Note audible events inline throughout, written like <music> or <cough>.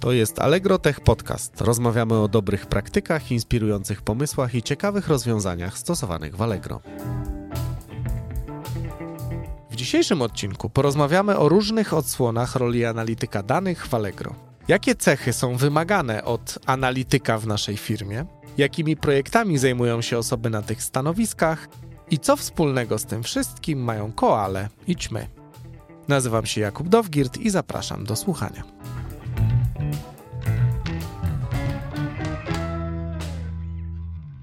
To jest Allegro Tech Podcast. Rozmawiamy o dobrych praktykach, inspirujących pomysłach i ciekawych rozwiązaniach stosowanych w Allegro. W dzisiejszym odcinku porozmawiamy o różnych odsłonach roli analityka danych w Allegro. Jakie cechy są wymagane od analityka w naszej firmie? Jakimi projektami zajmują się osoby na tych stanowiskach? I co wspólnego z tym wszystkim mają koale i ćmy? Nazywam się Jakub Dowgirt i zapraszam do słuchania.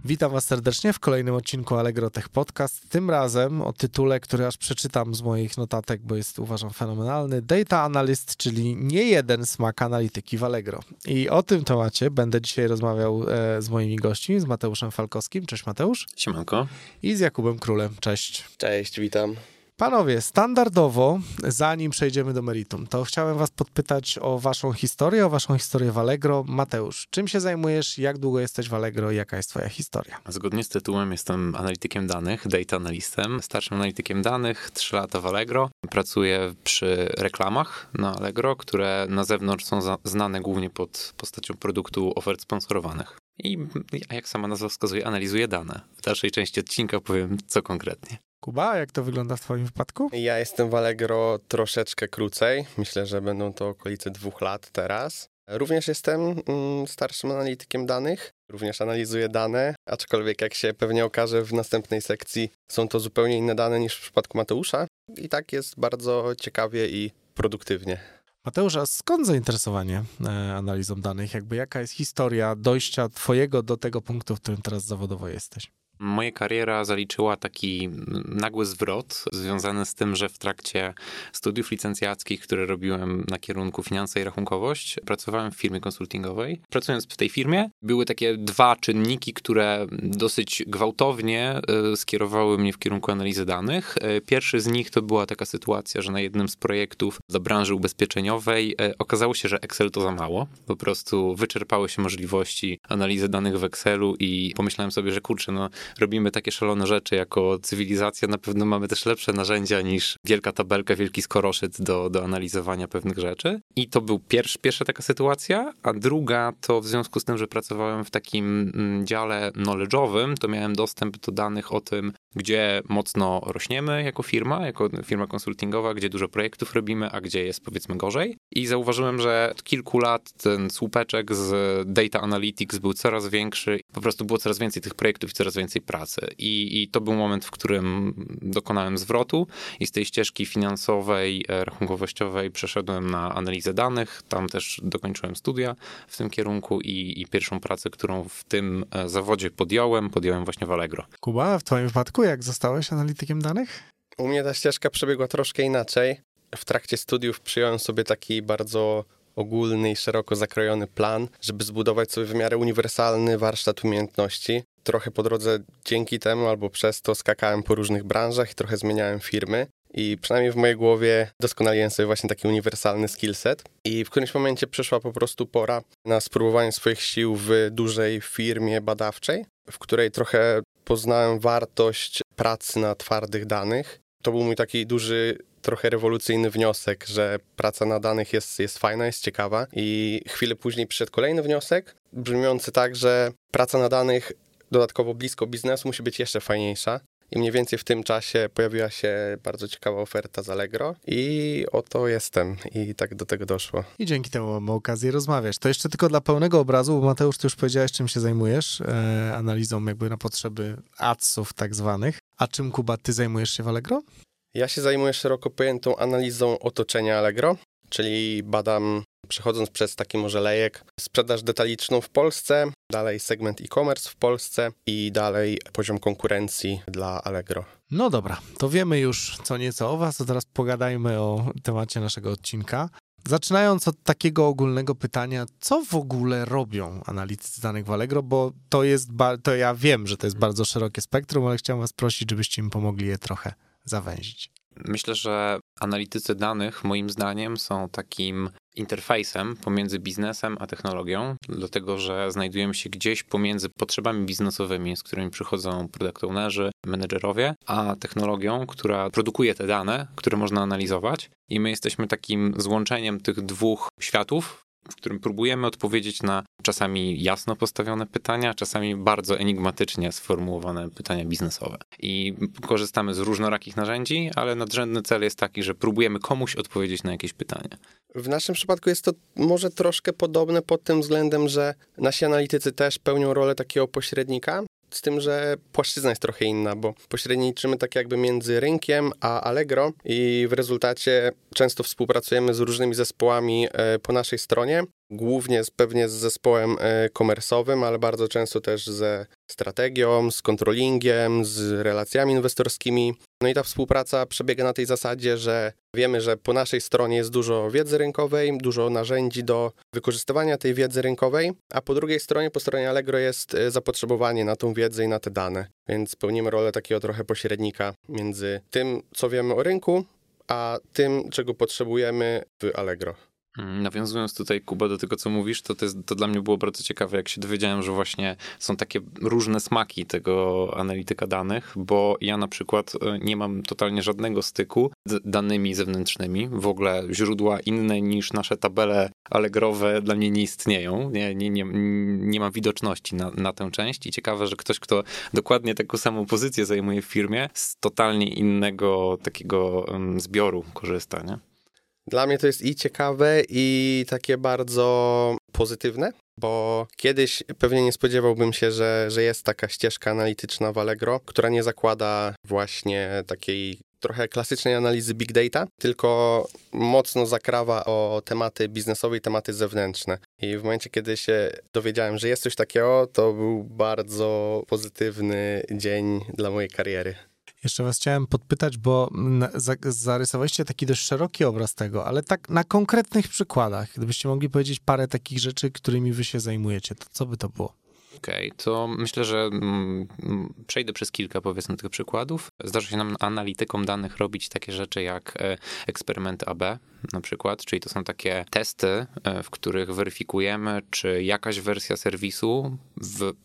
Witam Was serdecznie w kolejnym odcinku Allegro Tech Podcast. Tym razem o tytule, który aż przeczytam z moich notatek, bo jest uważam fenomenalny. Data Analyst, czyli nie jeden smak analityki w Allegro. I o tym temacie będę dzisiaj rozmawiał e, z moimi gośćmi, z Mateuszem Falkowskim. Cześć Mateusz. Siemanko. I z Jakubem Królem. Cześć. Cześć, witam. Panowie, standardowo, zanim przejdziemy do meritum, to chciałem was podpytać o waszą historię, o waszą historię w Allegro. Mateusz, czym się zajmujesz, jak długo jesteś w Allegro i jaka jest twoja historia? Zgodnie z tytułem jestem analitykiem danych, data analistem, starszym analitykiem danych, 3 lata w Allegro. Pracuję przy reklamach na Allegro, które na zewnątrz są znane głównie pod postacią produktu ofert sponsorowanych. I jak sama nazwa wskazuje, analizuję dane. W dalszej części odcinka powiem, co konkretnie. Kuba, jak to wygląda w Twoim wypadku? Ja jestem w Allegro troszeczkę krócej. Myślę, że będą to okolice dwóch lat teraz. Również jestem mm, starszym analitykiem danych, również analizuję dane, aczkolwiek jak się pewnie okaże w następnej sekcji, są to zupełnie inne dane niż w przypadku Mateusza. I tak jest bardzo ciekawie i produktywnie. Mateusz, a skąd zainteresowanie e, analizą danych? Jakby jaka jest historia dojścia Twojego do tego punktu, w którym teraz zawodowo jesteś? Moja kariera zaliczyła taki nagły zwrot związany z tym, że w trakcie studiów licencjackich, które robiłem na kierunku finanse i rachunkowość, pracowałem w firmie konsultingowej. Pracując w tej firmie, były takie dwa czynniki, które dosyć gwałtownie e, skierowały mnie w kierunku analizy danych. E, pierwszy z nich to była taka sytuacja, że na jednym z projektów dla branży ubezpieczeniowej e, okazało się, że Excel to za mało. Po prostu wyczerpały się możliwości analizy danych w Excelu i pomyślałem sobie, że kurczę, no robimy takie szalone rzeczy jako cywilizacja, na pewno mamy też lepsze narzędzia niż wielka tabelka, wielki skoroszyt do, do analizowania pewnych rzeczy. I to był pierwszy, pierwsza taka sytuacja, a druga to w związku z tym, że pracowałem w takim mm, dziale knowledge'owym, to miałem dostęp do danych o tym, gdzie mocno rośniemy jako firma, jako firma konsultingowa, gdzie dużo projektów robimy, a gdzie jest powiedzmy gorzej. I zauważyłem, że od kilku lat ten słupeczek z data analytics był coraz większy, po prostu było coraz więcej tych projektów i coraz więcej pracy. I, I to był moment, w którym dokonałem zwrotu i z tej ścieżki finansowej, e, rachunkowościowej przeszedłem na analizę danych. Tam też dokończyłem studia w tym kierunku i, i pierwszą pracę, którą w tym e, zawodzie podjąłem, podjąłem właśnie w Allegro. Kuba, w twoim wypadku jak zostałeś analitykiem danych? U mnie ta ścieżka przebiegła troszkę inaczej. W trakcie studiów przyjąłem sobie taki bardzo ogólny i szeroko zakrojony plan, żeby zbudować sobie w miarę uniwersalny warsztat umiejętności. Trochę po drodze dzięki temu albo przez to skakałem po różnych branżach i trochę zmieniałem firmy. I przynajmniej w mojej głowie doskonaliłem sobie właśnie taki uniwersalny skillset. I w którymś momencie przyszła po prostu pora na spróbowanie swoich sił w dużej firmie badawczej, w której trochę poznałem wartość pracy na twardych danych. To był mój taki duży, trochę rewolucyjny wniosek, że praca na danych jest, jest fajna, jest ciekawa. I chwilę później przyszedł kolejny wniosek, brzmiący tak, że praca na danych dodatkowo blisko biznesu musi być jeszcze fajniejsza. I mniej więcej w tym czasie pojawiła się bardzo ciekawa oferta z Allegro i oto jestem i tak do tego doszło. I dzięki temu mamy okazję rozmawiać. To jeszcze tylko dla pełnego obrazu, bo Mateusz, ty już powiedziałeś, czym się zajmujesz, e, analizą jakby na potrzeby adsów tak zwanych. A czym, Kuba, ty zajmujesz się w Allegro? Ja się zajmuję szeroko pojętą analizą otoczenia Allegro, czyli badam Przechodząc przez taki może lejek, sprzedaż detaliczną w Polsce, dalej segment e-commerce w Polsce i dalej poziom konkurencji dla Allegro. No dobra, to wiemy już co nieco o Was, to teraz pogadajmy o temacie naszego odcinka. Zaczynając od takiego ogólnego pytania, co w ogóle robią analitycy danych w Allegro, bo to jest, to ja wiem, że to jest bardzo szerokie spektrum, ale chciałem was prosić, żebyście mi pomogli je trochę zawęzić. Myślę, że analitycy danych, moim zdaniem, są takim interfejsem pomiędzy biznesem a technologią, dlatego że znajdujemy się gdzieś pomiędzy potrzebami biznesowymi, z którymi przychodzą product ownerzy, menedżerowie, a technologią, która produkuje te dane, które można analizować. I my jesteśmy takim złączeniem tych dwóch światów, w którym próbujemy odpowiedzieć na czasami jasno postawione pytania, czasami bardzo enigmatycznie sformułowane pytania biznesowe. I korzystamy z różnorakich narzędzi, ale nadrzędny cel jest taki, że próbujemy komuś odpowiedzieć na jakieś pytanie. W naszym przypadku jest to może troszkę podobne pod tym względem, że nasi analitycy też pełnią rolę takiego pośrednika, z tym, że płaszczyzna jest trochę inna, bo pośredniczymy tak jakby między rynkiem a Allegro i w rezultacie często współpracujemy z różnymi zespołami e, po naszej stronie, głównie pewnie z zespołem e, komersowym, ale bardzo często też ze strategią, z controllingiem, z relacjami inwestorskimi. No i ta współpraca przebiega na tej zasadzie, że wiemy, że po naszej stronie jest dużo wiedzy rynkowej, dużo narzędzi do wykorzystywania tej wiedzy rynkowej, a po drugiej stronie, po stronie Allegro jest e, zapotrzebowanie na tą wiedzę i na te dane. Więc pełnimy rolę takiego trochę pośrednika między tym, co wiemy o rynku, a tym, czego potrzebujemy w Allegro. Mm, nawiązując tutaj, Kuba, do tego, co mówisz, to, to, jest, to, dla mnie było bardzo ciekawe, jak się dowiedziałem, że właśnie są takie różne smaki tego analityka danych, bo ja na przykład e, nie mam totalnie żadnego styku z danymi zewnętrznymi. W ogóle źródła inne niż nasze tabele allegrowe dla mnie nie istnieją. Nie, nie, nie, nie mam widoczności na, na tę część i ciekawe, że ktoś, kto dokładnie taką samą pozycję zajmuje w firmie, z totalnie innego takiego zbioru korzysta, nie? Dla mnie to jest i ciekawe, i takie bardzo pozytywne, bo kiedyś pewnie nie spodziewałbym się, że, że jest taka ścieżka analityczna w Allegro, która nie zakłada właśnie takiej trochę klasycznej analizy big data, tylko mocno zakrawa o tematy biznesowe i tematy zewnętrzne. I w momencie, kiedy się dowiedziałem, że jest coś takiego, to był bardzo pozytywny dzień dla mojej kariery. Jeszcze was chciałem podpytać, bo zarysowaliście taki dość szeroki obraz tego, ale tak na konkretnych przykładach, gdybyście mogli powiedzieć parę takich rzeczy, którymi wy się zajmujecie, to co by to było? Okej, okay, to myślę, że mm, przejdę przez kilka powiedzmy tych przykładów. Zdarza się nam analitykom danych robić takie rzeczy jak e, eksperymenty AB na przykład, czyli to są takie testy, e, w których weryfikujemy, czy jakaś wersja serwisu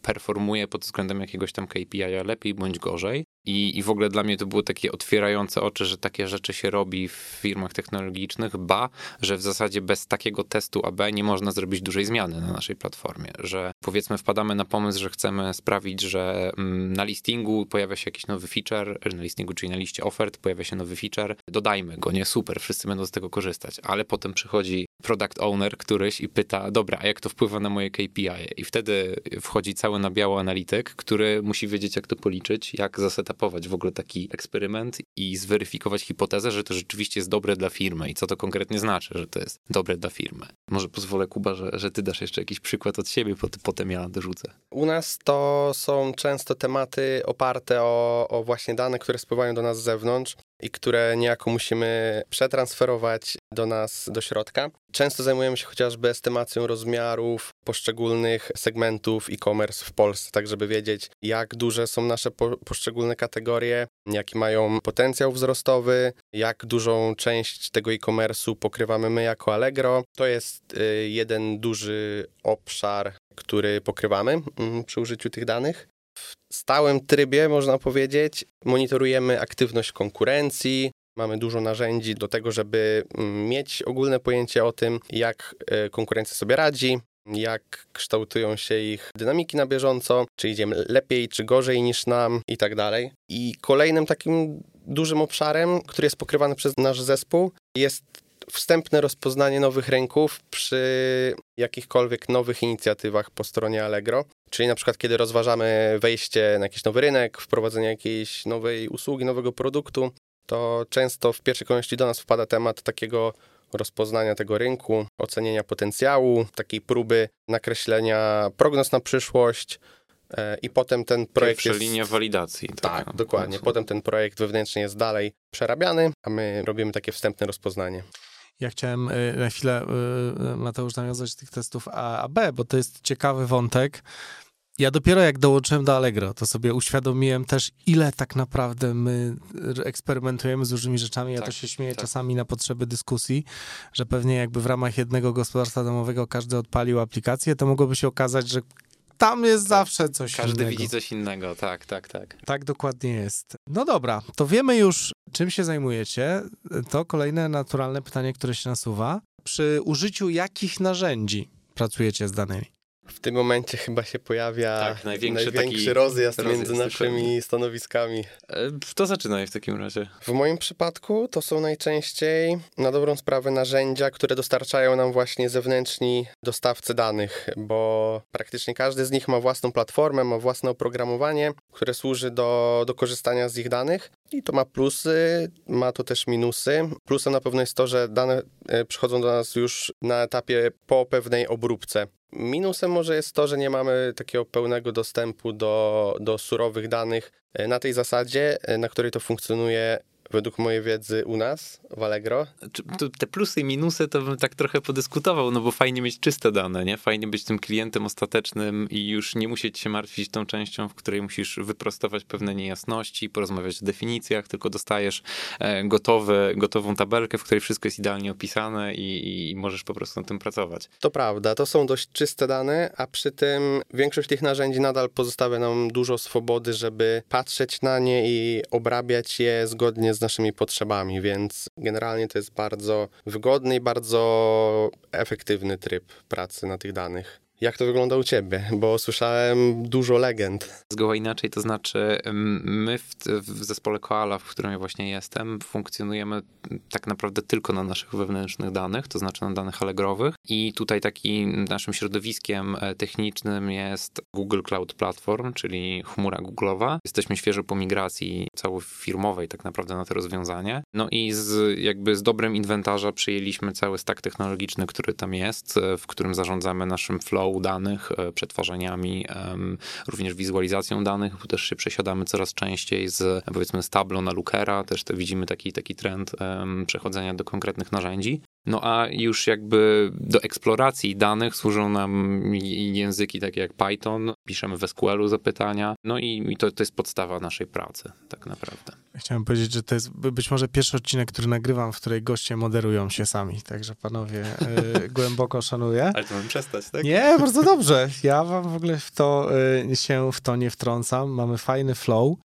performuje pod względem jakiegoś tam KPI lepiej bądź gorzej. I, I w ogóle dla mnie to było takie otwierające oczy, że takie rzeczy się robi w firmach technologicznych, ba, że w zasadzie bez takiego testu AB nie można zrobić dużej zmiany na naszej platformie. Że powiedzmy, wpadamy na pomysł, że chcemy sprawić, że mm, na listingu pojawia się jakiś nowy feature, na listingu, czyli na liście ofert pojawia się nowy feature, dodajmy go, nie super, wszyscy będą z tego korzystać, ale potem przychodzi product owner któryś i pyta, dobra, a jak to wpływa na moje KPI? I wtedy wchodzi cały na biało analityk, który musi wiedzieć, jak to policzyć, jak zasetapować w ogóle taki eksperyment i zweryfikować hipotezę, że to rzeczywiście jest dobre dla firmy i co to konkretnie znaczy, że to jest dobre dla firmy. Może pozwolę, Kuba, że, że ty dasz jeszcze jakiś przykład od siebie, potem ja dorzucę. U nas to są często tematy oparte o, o właśnie dane, które spływają do nas z zewnątrz i które niejako musimy przetransferować do nas, do środka. Często zajmujemy się chociażby estymacją rozmiarów poszczególnych segmentów e-commerce w Polsce, tak żeby wiedzieć, jak duże są nasze po poszczególne kategorie, jaki mają potencjał wzrostowy, jak dużą część tego e-commerce'u pokrywamy my jako Allegro. To jest y, jeden duży obszar, który pokrywamy mm, przy użyciu tych danych stałym trybie, można powiedzieć, monitorujemy aktywność konkurencji. Mamy dużo narzędzi do tego, żeby mm, mieć ogólne pojęcie o tym, jak e, konkurencja sobie radzi, jak kształtują się ich dynamiki na bieżąco, czy idziemy lepiej, czy gorzej niż nam i tak dalej. I kolejnym takim dużym obszarem, który jest pokrywany przez nasz zespół, jest wstępne rozpoznanie nowych rynków przy jakichkolwiek nowych inicjatywach po stronie Allegro. Czyli na przykład, kiedy rozważamy wejście na jakiś nowy rynek, wprowadzenie jakiejś nowej usługi, nowego produktu, to często w pierwszej kolejności do nas wpada temat takiego rozpoznania tego rynku, ocenienia potencjału, takiej próby nakreślenia prognoz na przyszłość. E, I potem ten projekt Pierwsza jest... linia walidacji. Tak, tak dokładnie. Potem ten projekt wewnętrznie jest dalej przerabiany, a my robimy takie wstępne rozpoznanie. Ja chciałem y, na chwilę, y, y, Mateusz, nawiązać tych testów A, a B, bo to jest ciekawy wątek. Ja dopiero jak dołączyłem do Allegro, to sobie uświadomiłem też, ile tak naprawdę my eksperymentujemy z różnymi rzeczami. Ja tak, to się śmieję tak. czasami na potrzeby dyskusji, że pewnie jakby w ramach jednego gospodarstwa domowego każdy odpalił aplikację, to mogłoby się okazać, że tam jest tak. zawsze coś Każdy innego. widzi coś innego, tak, tak, tak. Tak dokładnie jest. No dobra, to wiemy już, czym się zajmujecie. To kolejne naturalne pytanie, które się nasuwa. Przy użyciu jakich narzędzi pracujecie z danymi? W tym momencie chyba się pojawia Tak, największy największy rozjazd, rozjazd, między naszymi stanowiskami. E, To zaczynaj w takim razie. W moim przypadku to są najczęściej, na dobrą sprawę, narzędzia, które dostarczają nam właśnie zewnętrzni dostawcy danych, bo praktycznie każdy z nich ma własną platformę, ma własne oprogramowanie, które służy do, do korzystania z ich danych. I to ma plusy, ma to też minusy. Plusem na pewno jest to, że dane e, przychodzą do nas już na etapie po pewnej obróbce. Minusem może jest to, że nie mamy takiego pełnego dostępu do, do surowych danych e, na tej zasadzie, e, na której to funkcjonuje według mojej wiedzy u nas w Allegro. Te plusy i minusy to bym tak trochę podyskutował, no bo fajnie mieć czyste dane, nie? Fajnie być tym klientem ostatecznym i już nie musieć się martwić tą częścią, w której musisz wyprostować pewne niejasności, porozmawiać o definicjach, tylko dostajesz e, gotowe, gotową tabelkę, w której wszystko jest idealnie opisane i, i możesz po prostu na tym pracować. To prawda, to są dość czyste dane, a przy tym większość tych narzędzi nadal pozostawia nam dużo swobody, żeby patrzeć na nie i obrabiać je zgodnie z naszymi potrzebami, więc generalnie to jest bardzo wygodny i bardzo efektywny tryb pracy na tych danych. Jak to wygląda u ciebie? Bo słyszałem dużo legend. Zgoła inaczej, to znaczy my w, w zespole Koala, w którym ja właśnie jestem, funkcjonujemy tak naprawdę tylko na naszych wewnętrznych danych, to znaczy na danych Allegrowych i tutaj takim naszym środowiskiem e, technicznym jest Google Cloud Platform, czyli chmura Google'owa. Jesteśmy świeżo po migracji całofirmowej tak naprawdę na to rozwiązanie. No i z, jakby z dobrem inwentarza przyjęliśmy cały stack technologiczny, który tam jest, e, w którym zarządzamy naszym flow danych, e, przetwarzaniami, również wizualizacją danych, bo też się przesiadamy coraz częściej z powiedzmy z Tableau na Lookera, też widzimy taki, taki trend przechodzenia do konkretnych narzędzi. No a już jakby do eksploracji danych służą nam języki takie jak Python, piszemy w SQL-u zapytania, no i, i to, to jest podstawa naszej pracy tak naprawdę. Chciałem powiedzieć, że to jest by- być może pierwszy odcinek, który nagrywam, w której goście moderują się sami, także panowie y, <laughs> głęboko szanuję. Ale to mamy przestać, tak? Nie, bardzo dobrze. Ja wam w ogóle w to y, się w to nie wtrącam. Mamy fajny flow.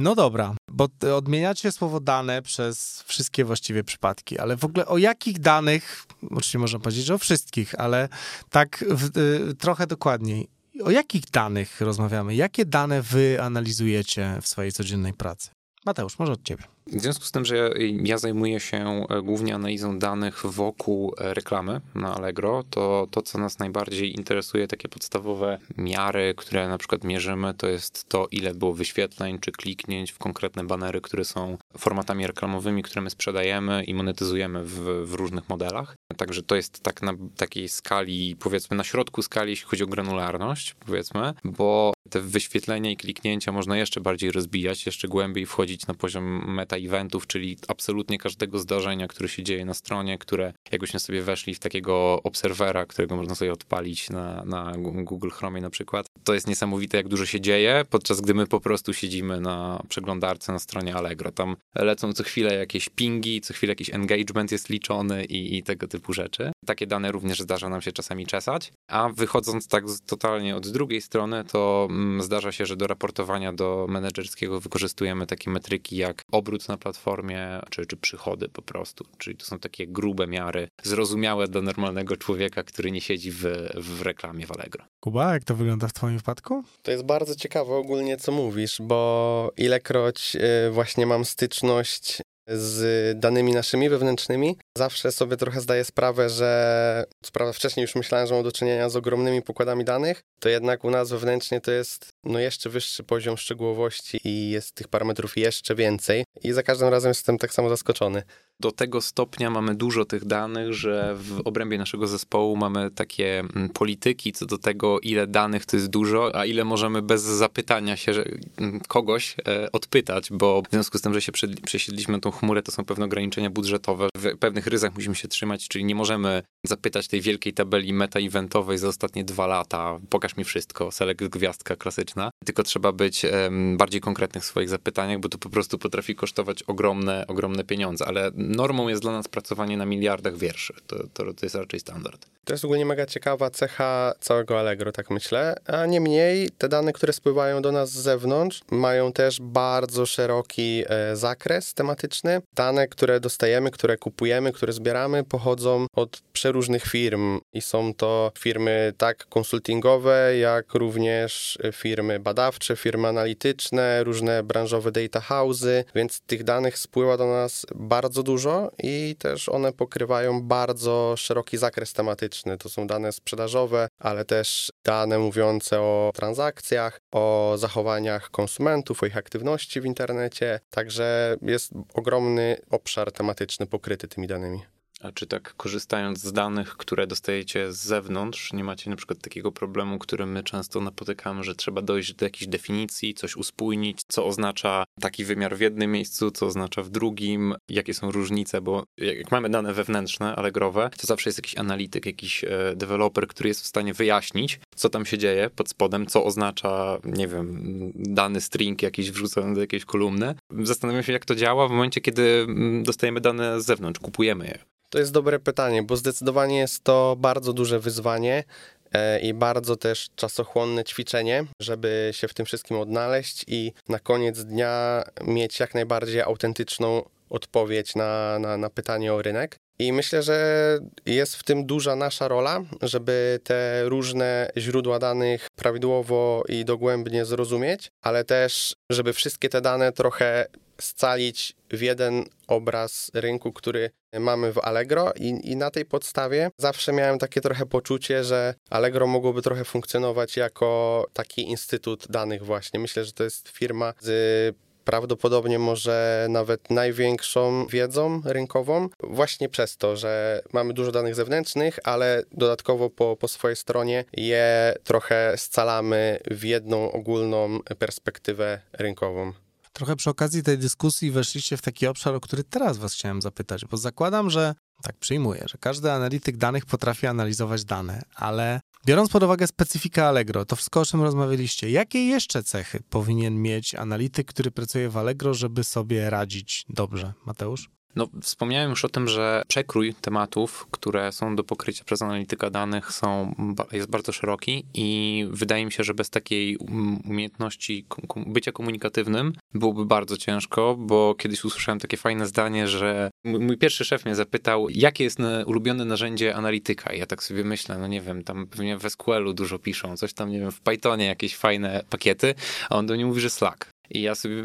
No dobra, bo odmieniacie słowo dane przez wszystkie właściwie przypadki, ale w ogóle o jakich danych, oczywiście można powiedzieć, że o wszystkich, ale tak w, y, trochę dokładniej. O jakich danych rozmawiamy? Jakie dane wy analizujecie w swojej codziennej pracy? Mateusz, może od ciebie. W związku z tym, że ja zajmuję się e, głównie analizą danych wokół e, reklamy na Allegro, to to, co nas najbardziej interesuje, takie podstawowe miary, które na przykład mierzymy, to jest to, ile było wyświetleń czy kliknięć w konkretne banery, które są formatami reklamowymi, które my sprzedajemy i monetyzujemy w, w różnych modelach. Także to jest tak na takiej skali, powiedzmy na środku skali, jeśli chodzi o granularność, powiedzmy, bo te wyświetlenia i kliknięcia można jeszcze bardziej rozbijać, jeszcze głębiej wchodzić na poziom meta-eventów, czyli absolutnie każdego zdarzenia, które się dzieje na stronie, które jakbyśmy sobie weszli w takiego obserwera, którego można sobie odpalić na, na Google Chromie na przykład. To jest niesamowite, jak dużo się dzieje, podczas gdy my po prostu siedzimy na przeglądarce na stronie Allegro. Tam lecą co chwilę jakieś pingi, co chwilę jakiś engagement jest liczony i, i tego typu rzeczy. Takie dane również zdarza nam się czasami czesać, a wychodząc tak totalnie od drugiej strony, to mm, zdarza się, że do raportowania do menedżerskiego wykorzystujemy takie metryki jak obrót na platformie, czy, czy przychody po prostu. Czyli to są takie grube miary, zrozumiałe dla normalnego człowieka, który nie siedzi w, w reklamie w Allegro. Kuba, jak to wygląda w twoim wypadku? To jest bardzo ciekawe ogólnie, co mówisz, bo ilekroć y, właśnie mam styczność z danymi naszymi wewnętrznymi, zawsze sobie trochę zdaję sprawę, że co prawda wcześniej już myślałem, że mam do czynienia z ogromnymi pokładami danych, to jednak u nas wewnętrznie to jest no jeszcze wyższy poziom szczegółowości i jest tych parametrów jeszcze więcej i za każdym razem jestem tak samo zaskoczony. do tego stopnia mamy dużo tych danych, że w obrębie naszego zespołu mamy takie mm, polityki co do tego, ile danych to jest dużo, a ile możemy bez zapytania się mm, kogoś e, odpytać, bo w związku z tym, że się przesiedliśmy tą chmurę, to są pewne ograniczenia budżetowe. W pewnych ryzach musimy się trzymać, czyli nie możemy zapytać tej wielkiej tabeli meta-eventowej za ostatnie dwa lata, pokaż mi wszystko, select gwiazdka bezpieczna, tylko trzeba być um, bardziej konkretnych w swoich zapytaniach, bo to po prostu potrafi kosztować ogromne, ogromne pieniądze, ale normą jest dla nas pracowanie na miliardach wierszy. To, to, to jest raczej standard. To jest ogólnie mega ciekawa cecha całego Allegro, tak myślę. A niemniej te dane, które spływają do nas z zewnątrz, mają też bardzo szeroki e, zakres tematyczny. Dane, które dostajemy, które kupujemy, które zbieramy, pochodzą od przeróżnych firm i są to firmy tak konsultingowe, jak również firmy badawcze, firmy analityczne, różne branżowe data house'y, więc tych danych spływa do nas bardzo dużo i też one pokrywają bardzo szeroki zakres tematyczny. To są dane sprzedażowe, ale też dane mówiące o transakcjach, o zachowaniach konsumentów, o ich aktywności w internecie. Także jest ogromny obszar tematyczny pokryty tymi danymi. A czy tak korzystając z danych, które dostajecie z zewnątrz, nie macie na przykład takiego problemu, który my często napotykamy, że trzeba dojść do jakiejś definicji, coś uspójnić, co oznacza taki wymiar w jednym miejscu, co oznacza w drugim, jakie są różnice, bo jak mamy dane wewnętrzne, allegrowe, to zawsze jest jakiś analityk, jakiś e, deweloper, który jest w stanie wyjaśnić, co tam się dzieje pod spodem, co oznacza, nie wiem, dany string jakiś wrzucony do jakiejś kolumny. Zastanawiam się, jak to działa w momencie, kiedy mm, dostajemy dane z zewnątrz, kupujemy je. To jest dobre pytanie, bo zdecydowanie jest to bardzo duże wyzwanie e, i bardzo też czasochłonne ćwiczenie, żeby się w tym wszystkim odnaleźć i na koniec dnia mieć jak najbardziej autentyczną odpowiedź na, na, na pytanie o rynek. I myślę, że jest w tym duża nasza rola, żeby te różne źródła danych prawidłowo i dogłębnie zrozumieć, ale też, żeby wszystkie te dane trochę scalić w jeden obraz rynku, który mamy w Allegro i, i, na tej podstawie zawsze miałem takie trochę poczucie, że Allegro mogłoby trochę funkcjonować jako taki instytut danych właśnie. Myślę, że to jest firma z prawdopodobnie może nawet największą wiedzą rynkową, właśnie przez to, że mamy dużo danych zewnętrznych, ale dodatkowo po, po swojej stronie je trochę scalamy w jedną ogólną perspektywę rynkową. Trochę przy okazji tej dyskusji weszliście w taki obszar, o który teraz was chciałem zapytać, bo zakładam, że tak przyjmuję, że każdy analityk danych potrafi analizować dane, ale biorąc pod uwagę specyfikę Allegro, to wszystko o czym rozmawialiście, jakie jeszcze cechy powinien mieć analityk, który pracuje w Allegro, żeby sobie radzić dobrze? Mateusz? No, wspomniałem już o tym, że przekrój tematów, które są do pokrycia przez analityka danych są, jest bardzo szeroki i wydaje mi się, że bez takiej um, umiejętności bycia komunikatywnym byłoby bardzo ciężko, bo kiedyś usłyszałem takie fajne zdanie, że mój pierwszy szef mnie zapytał, jakie jest ulubione narzędzie analityka. I ja tak sobie myślę, no nie wiem, tam pewnie w SQL-u dużo piszą, coś tam, nie wiem, w Pythonie jakieś fajne pakiety, a on do mnie mówi, że Slack. I ja sobie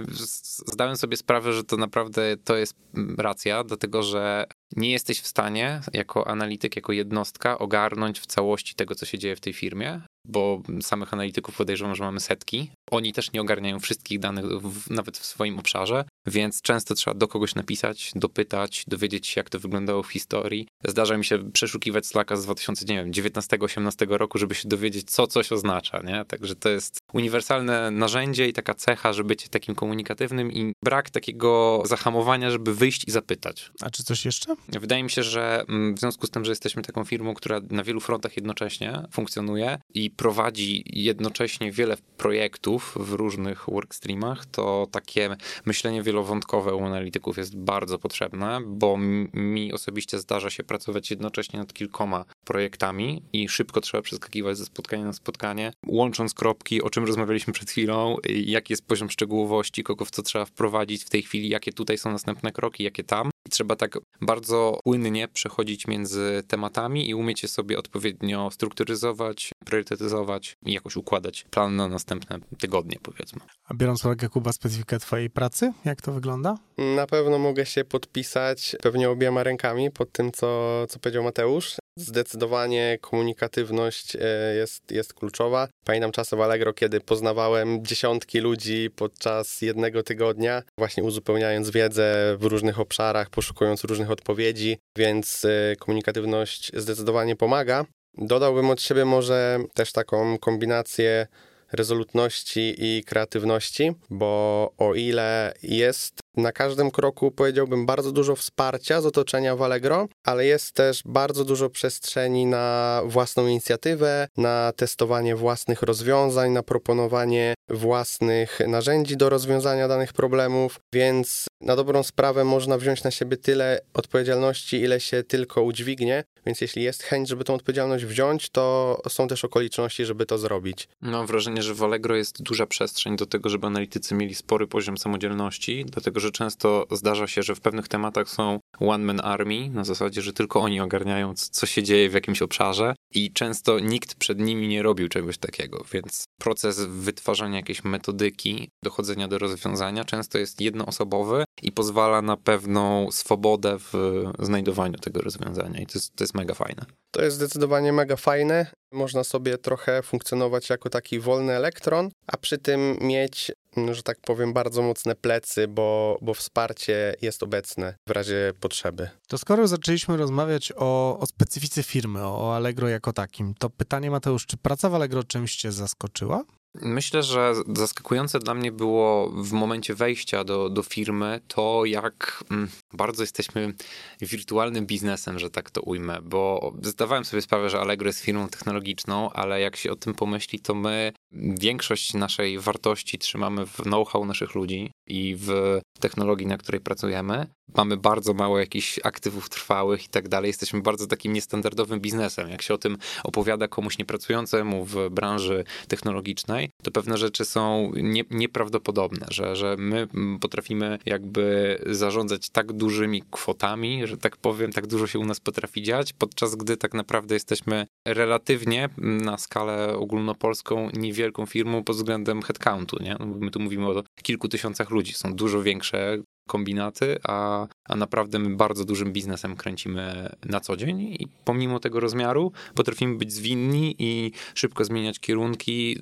zdałem sobie sprawę, że to naprawdę to jest racja, dlatego że nie jesteś w stanie jako analityk, jako jednostka ogarnąć w całości tego, co się dzieje w tej firmie, bo samych analityków podejrzewam, że mamy setki. Oni też nie ogarniają wszystkich danych, w, nawet w swoim obszarze, więc często trzeba do kogoś napisać, dopytać, dowiedzieć się, jak to wyglądało w historii. Zdarza mi się przeszukiwać Slacka z 2019-18 roku, żeby się dowiedzieć, co coś oznacza, nie? Także to jest uniwersalne narzędzie i taka cecha, żeby być takim komunikatywnym i brak takiego zahamowania, żeby wyjść i zapytać. A czy coś jeszcze? Wydaje mi się, że mm, w związku z tym, że jesteśmy taką firmą, która na wielu frontach jednocześnie funkcjonuje i prowadzi jednocześnie wiele projektów w różnych workstreamach, to takie myślenie wielowątkowe u analityków jest bardzo potrzebne, bo mi osobiście zdarza się pracować jednocześnie nad kilkoma projektami i szybko trzeba przeskakiwać ze spotkania na spotkanie, łącząc kropki, o czym rozmawialiśmy przed chwilą, jaki jest poziom szczegółowości, kogo w co trzeba wprowadzić w tej chwili, jakie tutaj są następne kroki, jakie tam. Trzeba tak bardzo płynnie przechodzić między tematami i umieć je sobie odpowiednio strukturyzować, priorytetyzować i jakoś układać plan na następne tygodnie, powiedzmy. A biorąc pod uwagę, Kuba, specyfikę twojej pracy, jak to wygląda? Na pewno mogę się podpisać pewnie obiema rękami pod tym, co, co powiedział Mateusz. Zdecydowanie komunikatywność e, jest, jest kluczowa. Pamiętam czasy w Allegro, kiedy poznawałem dziesiątki ludzi podczas jednego tygodnia, właśnie uzupełniając wiedzę w różnych obszarach, poszukując różnych odpowiedzi, więc e, komunikatywność zdecydowanie pomaga. Dodałbym od siebie może też taką kombinację rezolutności i kreatywności, bo o ile jest na każdym kroku powiedziałbym bardzo dużo wsparcia z otoczenia w Allegro, ale jest też bardzo dużo przestrzeni na własną inicjatywę, na testowanie własnych rozwiązań, na proponowanie własnych narzędzi do rozwiązania danych problemów, więc na dobrą sprawę można wziąć na siebie tyle odpowiedzialności, ile się tylko udźwignie, więc jeśli jest chęć, żeby tą odpowiedzialność wziąć, to są też okoliczności, żeby to zrobić. Mam wrażenie, że w Allegro jest duża przestrzeń do tego, żeby analitycy mieli spory poziom samodzielności, dlatego że często zdarza się, że w pewnych tematach są one-man army, na zasadzie, że tylko oni ogarniają, co się dzieje w jakimś obszarze i często nikt przed nimi nie robił czegoś takiego, więc proces wytwarzania jakiejś metodyki, dochodzenia do rozwiązania często jest jednoosobowy i pozwala na pewną swobodę w znajdowaniu tego rozwiązania i to jest, to jest mega fajne. To jest zdecydowanie mega fajne. Można sobie trochę funkcjonować jako taki wolny elektron, a przy tym mieć, że tak powiem, bardzo mocne plecy, bo, bo wsparcie jest obecne w razie potrzeby. To skoro zaczęliśmy rozmawiać o, o specyfice firmy, o Allegro jako takim, to pytanie Mateusz, czy praca w Allegro czymś cię zaskoczyła? Myślę, że zaskakujące dla mnie było w momencie wejścia do, do firmy to, jak mm, bardzo jesteśmy wirtualnym biznesem, że tak to ujmę, bo zdawałem sobie sprawę, że Allegro jest firmą technologiczną, ale jak się o tym pomyśli, to my większość naszej wartości trzymamy w know-how naszych ludzi i w technologii, na której pracujemy. Mamy bardzo mało jakichś aktywów trwałych i tak dalej. Jesteśmy bardzo takim niestandardowym biznesem. Jak się o tym opowiada komuś niepracującemu w branży technologicznej, to pewne rzeczy są nie, nieprawdopodobne, że, że my potrafimy jakby zarządzać tak dużymi kwotami, że tak powiem, tak dużo się u nas potrafi dziać, podczas gdy tak naprawdę jesteśmy relatywnie na skalę ogólnopolską niewielką firmą pod względem headcountu, nie? No, my tu mówimy o kilku tysiącach ludzi, są dużo większe kombinaty, a, a naprawdę my bardzo dużym biznesem kręcimy na co dzień i pomimo tego rozmiaru potrafimy być zwinni i szybko zmieniać kierunki,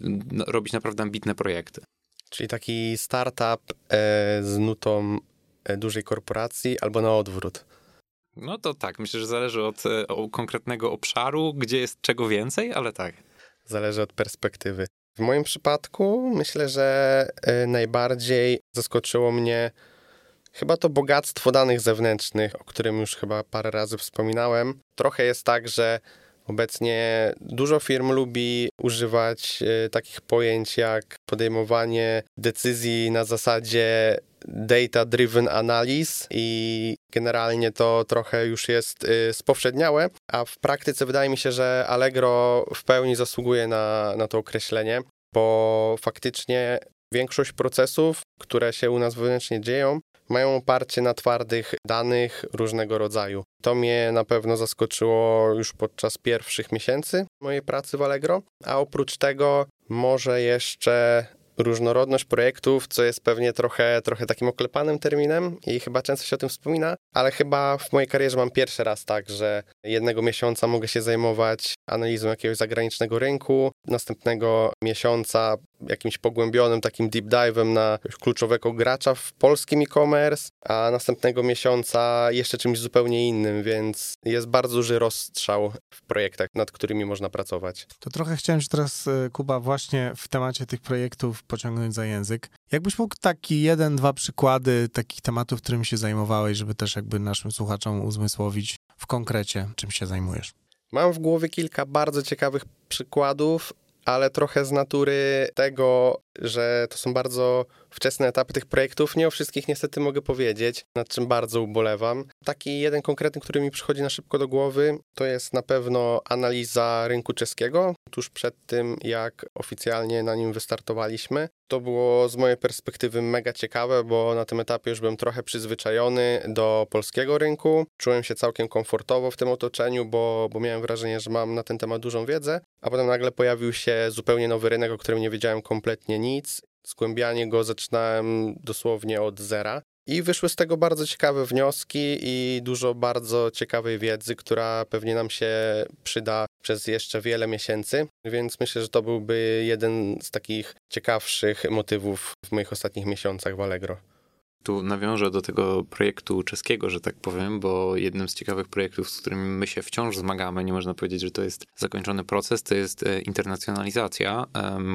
robić naprawdę ambitne projekty. Czyli taki startup e, z nutą e, dużej korporacji albo na odwrót. No to tak, myślę, że zależy od, e, od konkretnego obszaru, gdzie jest czego więcej, ale tak. Zależy od perspektywy. W moim przypadku myślę, że e, najbardziej zaskoczyło mnie chyba to bogactwo danych zewnętrznych, o którym już chyba parę razy wspominałem. Trochę jest tak, że Obecnie dużo firm lubi używać e, takich pojęć jak podejmowanie decyzji na zasadzie data-driven analysis i generalnie to trochę już jest y, spowszedniałe, a w praktyce wydaje mi się, że Allegro w pełni zasługuje na, na to określenie, bo faktycznie większość procesów, które się u nas wewnętrznie dzieją, mają oparcie na twardych danych różnego rodzaju. To mnie na pewno zaskoczyło już podczas pierwszych miesięcy mojej pracy w Allegro, a oprócz tego może jeszcze różnorodność projektów, co jest pewnie trochę, trochę takim oklepanym terminem i chyba często się o tym wspomina, ale chyba w mojej karierze mam pierwszy raz tak, że jednego miesiąca mogę się zajmować analizą jakiegoś zagranicznego rynku, następnego miesiąca jakimś pogłębionym takim deep dive'em na kluczowego gracza w polskim e-commerce, a następnego miesiąca jeszcze czymś zupełnie innym, więc jest bardzo duży rozstrzał w projektach, nad którymi można pracować. To trochę chciałem się teraz, e, Kuba, właśnie w temacie tych projektów pociągnąć za język. Jakbyś mógł taki jeden, dwa przykłady takich tematów, którymi się zajmowałeś, żeby też jakby naszym słuchaczom uzmysłowić w konkrecie, czym się zajmujesz? Mam w głowie kilka bardzo ciekawych przykładów, ale trochę z natury tego, że to są bardzo wczesne etapy tych projektów. Nie o wszystkich niestety mogę powiedzieć, nad czym bardzo ubolewam. Taki jeden konkretny, który mi przychodzi na szybko do głowy, to jest na pewno analiza rynku czeskiego, tuż przed tym, jak oficjalnie na nim wystartowaliśmy. To było z mojej perspektywy mega ciekawe, bo na tym etapie już byłem trochę przyzwyczajony do polskiego rynku. Czułem się całkiem komfortowo w tym otoczeniu, bo, bo miałem wrażenie, że mam na ten temat dużą wiedzę, a potem nagle pojawił się zupełnie nowy rynek, o którym nie wiedziałem kompletnie nic. Zgłębianie go zaczynałem dosłownie od zera. I wyszły z tego bardzo ciekawe wnioski i dużo bardzo ciekawej wiedzy, która pewnie nam się przyda przez jeszcze wiele miesięcy, więc myślę, że to byłby jeden z takich ciekawszych motywów w moich ostatnich miesiącach w Allegro. Tu nawiążę do tego projektu czeskiego, że tak powiem, bo jednym z ciekawych projektów, z którymi my się wciąż zmagamy, nie można powiedzieć, że to jest zakończony proces, to jest e, internacjonalizacja,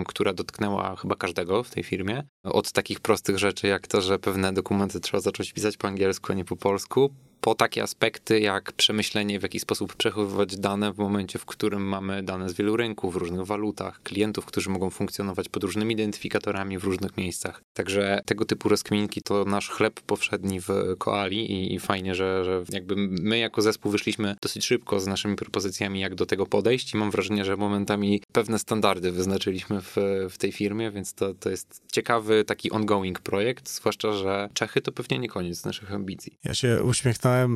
która dotknęła chyba każdego w tej firmie. Od takich prostych rzeczy, jak to, że pewne dokumenty trzeba zacząć pisać po angielsku, a nie po polsku, po takie aspekty jak przemyślenie, w jaki sposób przechowywać dane w momencie, w którym mamy dane z wielu rynków, w różnych walutach, klientów, którzy mogą funkcjonować pod różnymi identyfikatorami w różnych miejscach. Także tego typu rozkminki to nasz chleb powszedni w Koali i, i fajnie, że, że jakby my jako zespół wyszliśmy dosyć szybko z naszymi propozycjami, jak do tego podejść i mam wrażenie, że momentami pewne standardy wyznaczyliśmy w, w tej firmie, więc to, to jest ciekawy taki ongoing projekt, zwłaszcza, że Czechy to pewnie nie koniec naszych ambicji. Ja się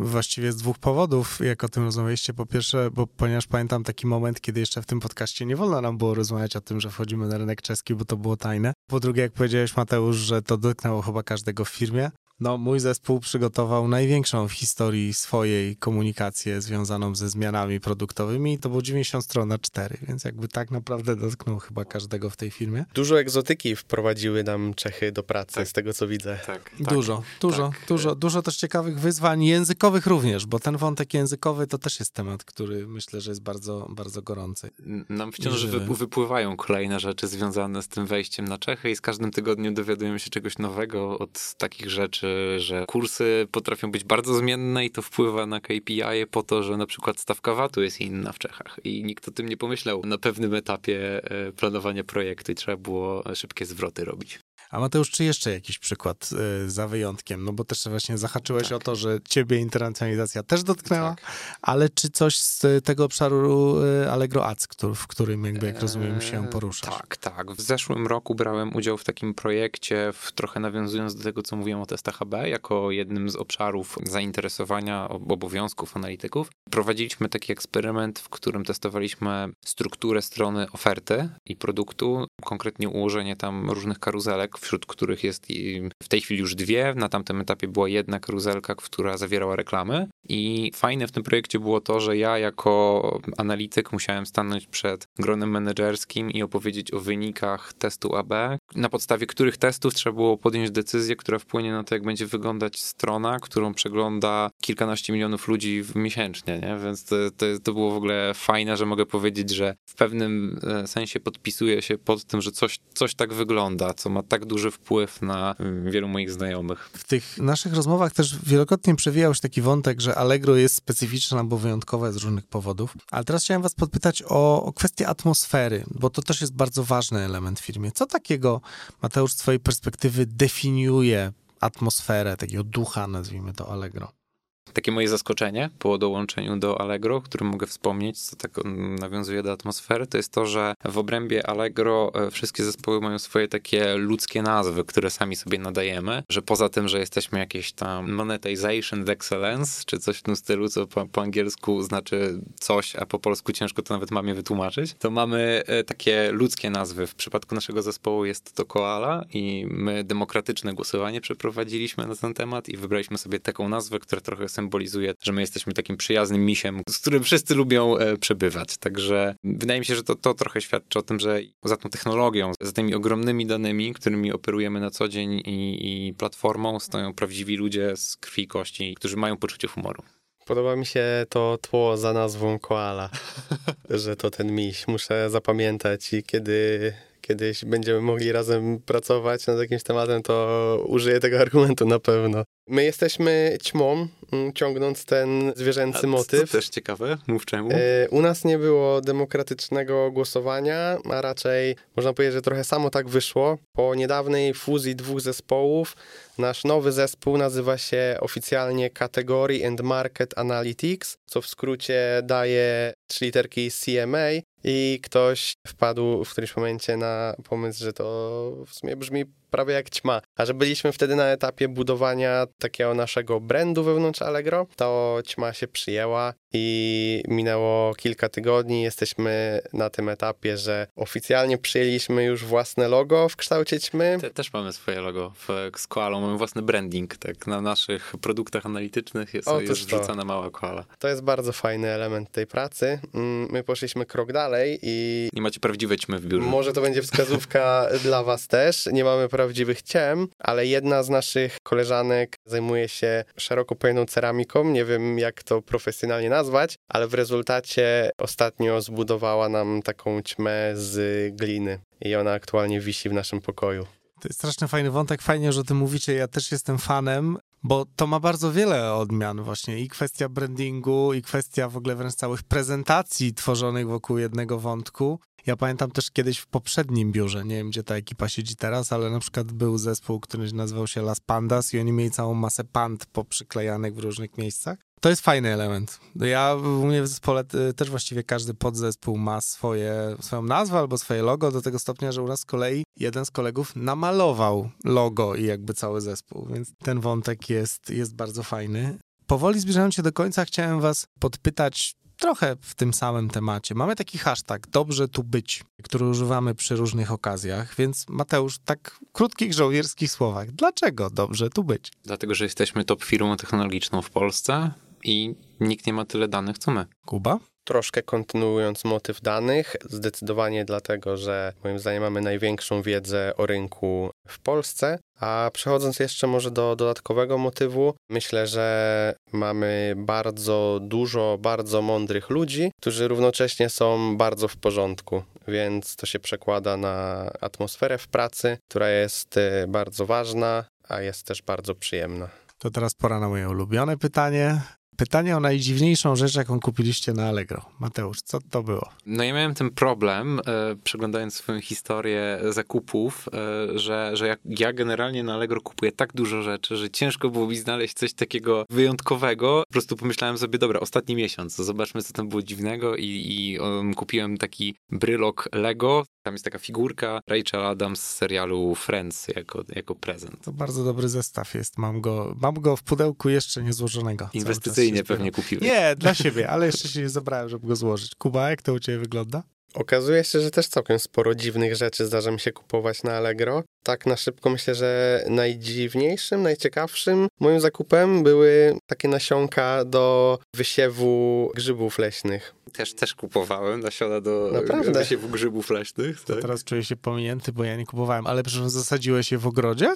właściwie z dwóch powodów, jak o tym rozmawialiście. Po pierwsze, bo ponieważ pamiętam taki moment, kiedy jeszcze w tym podcaście nie wolno nam było rozmawiać o tym, że wchodzimy na rynek czeski, bo to było tajne. Po drugie, jak powiedziałeś Mateusz, że to dotknęło chyba każdego w firmie. No, mój zespół przygotował największą w historii swojej komunikację związaną ze zmianami produktowymi i to było 90 stron na 4, więc jakby tak naprawdę dotknął chyba każdego w tej firmie. Dużo egzotyki wprowadziły nam Czechy do pracy, tak. z tego co widzę. Tak, tak dużo, dużo, tak. dużo, dużo też ciekawych wyzwań językowych również, bo ten wątek językowy to też jest temat, który myślę, że jest bardzo, bardzo gorący. Nam wciąż wypływają kolejne rzeczy związane z tym wejściem na Czechy i z każdym tygodniem dowiadujemy się czegoś nowego od takich rzeczy, że kursy potrafią być bardzo zmienne i to wpływa na KPI po to, że na przykład stawka VAT-u jest inna w Czechach i nikt o tym nie pomyślał na pewnym etapie e, planowania projektu i trzeba było szybkie zwroty robić. A Mateusz, czy jeszcze jakiś przykład y, za wyjątkiem? No bo też właśnie zahaczyłeś tak. o to, że ciebie internacjonalizacja też dotknęła, tak. ale czy coś z tego obszaru y, Allegro Ads, który, w którym jakby, jak rozumiem, się eee, poruszasz? Tak, tak. W zeszłym roku brałem udział w takim projekcie, w, trochę nawiązując do tego, co mówiłem o testach AB, jako jednym z obszarów zainteresowania obowiązków analityków. Prowadziliśmy taki eksperyment, w którym testowaliśmy strukturę strony oferty i produktu, konkretnie ułożenie tam różnych karuzelek wśród których jest w tej chwili już dwie. Na tamtym etapie była jedna karuzelka, która zawierała reklamy. I fajne w tym projekcie było to, że ja jako analityk musiałem stanąć przed gronem menedżerskim i opowiedzieć o wynikach testu AB, na podstawie których testów trzeba było podjąć decyzję, która wpłynie na to, jak będzie wyglądać strona, którą przegląda kilkanaście milionów ludzi miesięcznie, nie? Więc to, to, to było w ogóle fajne, że mogę powiedzieć, że w pewnym e, sensie podpisuję się pod tym, że coś, coś tak wygląda, co ma tak duży wpływ na mm, wielu moich znajomych. W tych naszych rozmowach też wielokrotnie przewijał się taki wątek, że Allegro jest specyficzne albo wyjątkowe z różnych powodów. Ale teraz chciałem was podpytać o, o kwestię atmosfery, bo to też jest bardzo ważny element w firmie. Co takiego, Mateusz, z twojej perspektywy definiuje atmosferę, takiego ducha, nazwijmy to Allegro? Takie moje zaskoczenie po dołączeniu do Allegro, którym mogę wspomnieć, co tak nawiązuje do atmosfery, to jest to, że w obrębie Allegro e, wszystkie zespoły mają swoje takie ludzkie nazwy, które sami sobie nadajemy, że poza tym, że jesteśmy jakieś tam monetization excellence, czy coś w tym stylu, co po, po angielsku znaczy coś, a po polsku ciężko to nawet mamie wytłumaczyć, to mamy e, takie ludzkie nazwy. W przypadku naszego zespołu jest to Koala i my demokratyczne głosowanie przeprowadziliśmy na ten temat i wybraliśmy sobie taką nazwę, która trochę symbolizuje, że my jesteśmy takim przyjaznym misiem, z którym wszyscy lubią e, przebywać. Także wydaje mi się, że to, to trochę świadczy o tym, że za tą technologią, za tymi ogromnymi danymi, którymi operujemy na co dzień i, i platformą, stoją prawdziwi ludzie z krwi i kości, którzy mają poczucie humoru. Podoba mi się to tło za nazwą koala, <laughs> że to ten miś. Muszę zapamiętać i kiedy kiedyś będziemy mogli razem pracować nad jakimś tematem, to użyję tego argumentu na pewno. My jesteśmy ćmą, mm, ciągnąc ten zwierzęcy motyw. To też ciekawe, mów czemu. E, u nas nie było demokratycznego głosowania, a raczej można powiedzieć, że trochę samo tak wyszło. Po niedawnej fuzji dwóch zespołów, nasz nowy zespół nazywa się oficjalnie Category and Market Analytics, co w skrócie daje trzy literki CMA i ktoś wpadł w którymś momencie na pomysł, że to w sumie brzmi prawie jak ćma. A że byliśmy wtedy na etapie budowania takiego naszego brandu wewnątrz Allegro, to ćma się przyjęła i minęło kilka tygodni. Jesteśmy na tym etapie, że oficjalnie przyjęliśmy już własne logo w kształcie ćmy. Te, też mamy swoje logo w, z koalą, mamy własny branding, tak, na naszych produktach analitycznych jest, Otóż jest wrzucana mała koala. To jest bardzo fajny element tej pracy. Mm, my poszliśmy krok dalej i... Nie macie prawdziwej ćmy w biurze. Może to będzie wskazówka <laughs> dla was też. Nie mamy prawdziwej prawdziwych ciem, ale jedna z naszych koleżanek zajmuje się szeroko pojętą ceramiką, nie wiem jak to profesjonalnie nazwać, ale w rezultacie ostatnio zbudowała nam taką ćmę z gliny i ona aktualnie wisi w naszym pokoju. To jest strasznie fajny wątek, fajnie, że o tym mówicie. Ja też jestem fanem, bo to ma bardzo wiele odmian właśnie i kwestia brandingu, i kwestia w ogóle wręcz całych prezentacji tworzonych wokół jednego wątku. Ja pamiętam też kiedyś w poprzednim biurze, nie wiem gdzie ta ekipa siedzi teraz, ale na przykład był zespół, który nazywał się Las Pandas i oni mieli całą masę pand poprzyklejanych w różnych miejscach. To jest fajny element. Ja u mnie w zespole y, też właściwie każdy podzespół ma swoje, swoją nazwę albo swoje logo, do tego stopnia, że u nas z kolei jeden z kolegów namalował logo i jakby cały zespół, więc ten wątek jest, jest bardzo fajny. Powoli zbliżając się do końca, chciałem was podpytać trochę w tym samym temacie. Mamy taki hashtag dobrze tu być, który używamy przy różnych okazjach, więc Mateusz, tak w krótkich żołnierskich słowach, dlaczego dobrze tu być? Dlatego, że jesteśmy top firmą technologiczną w Polsce i nikt nie ma tyle danych co my. Kuba? Troszkę kontynuując motyw danych, zdecydowanie dlatego, że moim zdaniem mamy największą wiedzę o rynku w Polsce. A przechodząc jeszcze może do dodatkowego motywu, myślę, że mamy bardzo dużo bardzo mądrych ludzi, którzy równocześnie są bardzo w porządku, więc to się przekłada na atmosferę w pracy, która jest y, bardzo ważna, a jest też bardzo przyjemna. To teraz pora na moje ulubione pytanie. Pytanie o najdziwniejszą rzecz, jaką kupiliście na Allegro. Mateusz, co to było? No ja miałem ten problem, e, przeglądając swoją historię zakupów, e, że, że ja, ja generalnie na Allegro kupuję tak dużo rzeczy, że ciężko było mi znaleźć coś takiego wyjątkowego. Po prostu pomyślałem sobie, dobra, ostatni miesiąc, zobaczmy co tam było dziwnego i, i um, kupiłem taki brylok Lego. Tam jest taka figurka Rachel Adams z serialu Friends jako, jako prezent. To bardzo dobry zestaw jest. Mam go, mam go w pudełku jeszcze niezłożonego. Pewnie kupiłeś. Nie, dla siebie, ale jeszcze się nie zabrałem, żeby go złożyć. Kuba, jak to u ciebie wygląda? Okazuje się, że też całkiem sporo dziwnych rzeczy zdarza mi się kupować na Allegro. Tak na szybko myślę, że najdziwniejszym, najciekawszym moim zakupem były takie nasionka do wysiewu grzybów leśnych. Też, też kupowałem nasiona do Naprawdę? wysiewu grzybów leśnych. To Tak? teraz czuję się pominięty, bo ja nie kupowałem. Ale przecież zasadziłeś je w ogrodzie?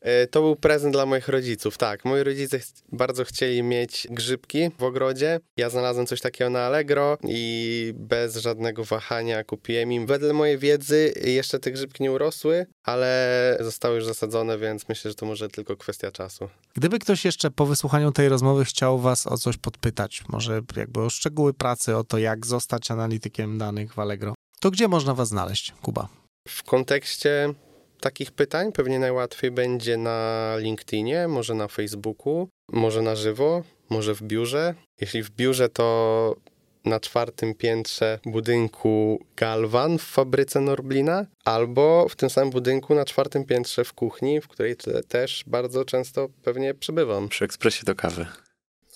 E, To był prezent dla moich rodziców, tak. Moi rodzice ch- bardzo chcieli mieć grzybki w ogrodzie. Ja znalazłem coś takiego na Allegro i bez żadnego wahania kupiłem im. Wedle mojej wiedzy jeszcze te grzybki nie urosły, ale zostały już zasadzone, więc myślę, że to może tylko kwestia czasu. Gdyby ktoś jeszcze po wysłuchaniu tej rozmowy chciał was o coś podpytać, może jakby o szczegóły pracy, o to jak zostać analitykiem danych w Allegro, to gdzie można was znaleźć, Kuba? W kontekście takich pytań pewnie najłatwiej będzie na LinkedInie, może na Facebooku, może na żywo, może w biurze. Jeśli w biurze, to na czwartym piętrze budynku Galvan w fabryce Norblina, albo w tym samym budynku na czwartym piętrze w kuchni, w której te, też bardzo często pewnie przebywam. Przy ekspresie do kawy.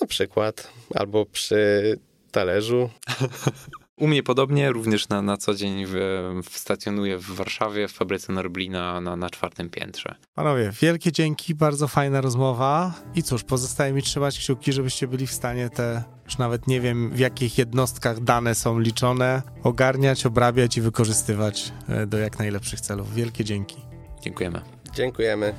Na przykład, albo przy talerzu. <laughs> U mnie podobnie, również na, na co dzień w, w stacjonuję w Warszawie, w fabryce Norblina na, na czwartym piętrze. Panowie, wielkie dzięki, bardzo fajna rozmowa. I cóż, pozostaje mi trzymać kciuki, żebyście byli w stanie te, już nawet nie wiem w jakich jednostkach dane są liczone, ogarniać, obrabiać i wykorzystywać e, do jak najlepszych celów. Wielkie dzięki. Dziękujemy. Dziękujemy.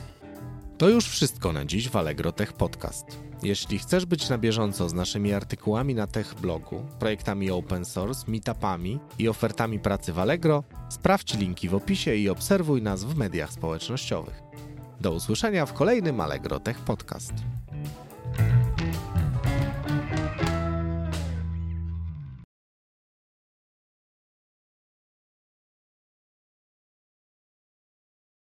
To już wszystko na dziś w Allegro Tech Podcast. Jeśli chcesz być na bieżąco z naszymi artykułami na Tech Blogu, projektami open source, meetupami i ofertami pracy w Allegro, sprawdź linki w opisie i obserwuj nas w mediach społecznościowych. Do usłyszenia w kolejnym Allegro Tech Podcast.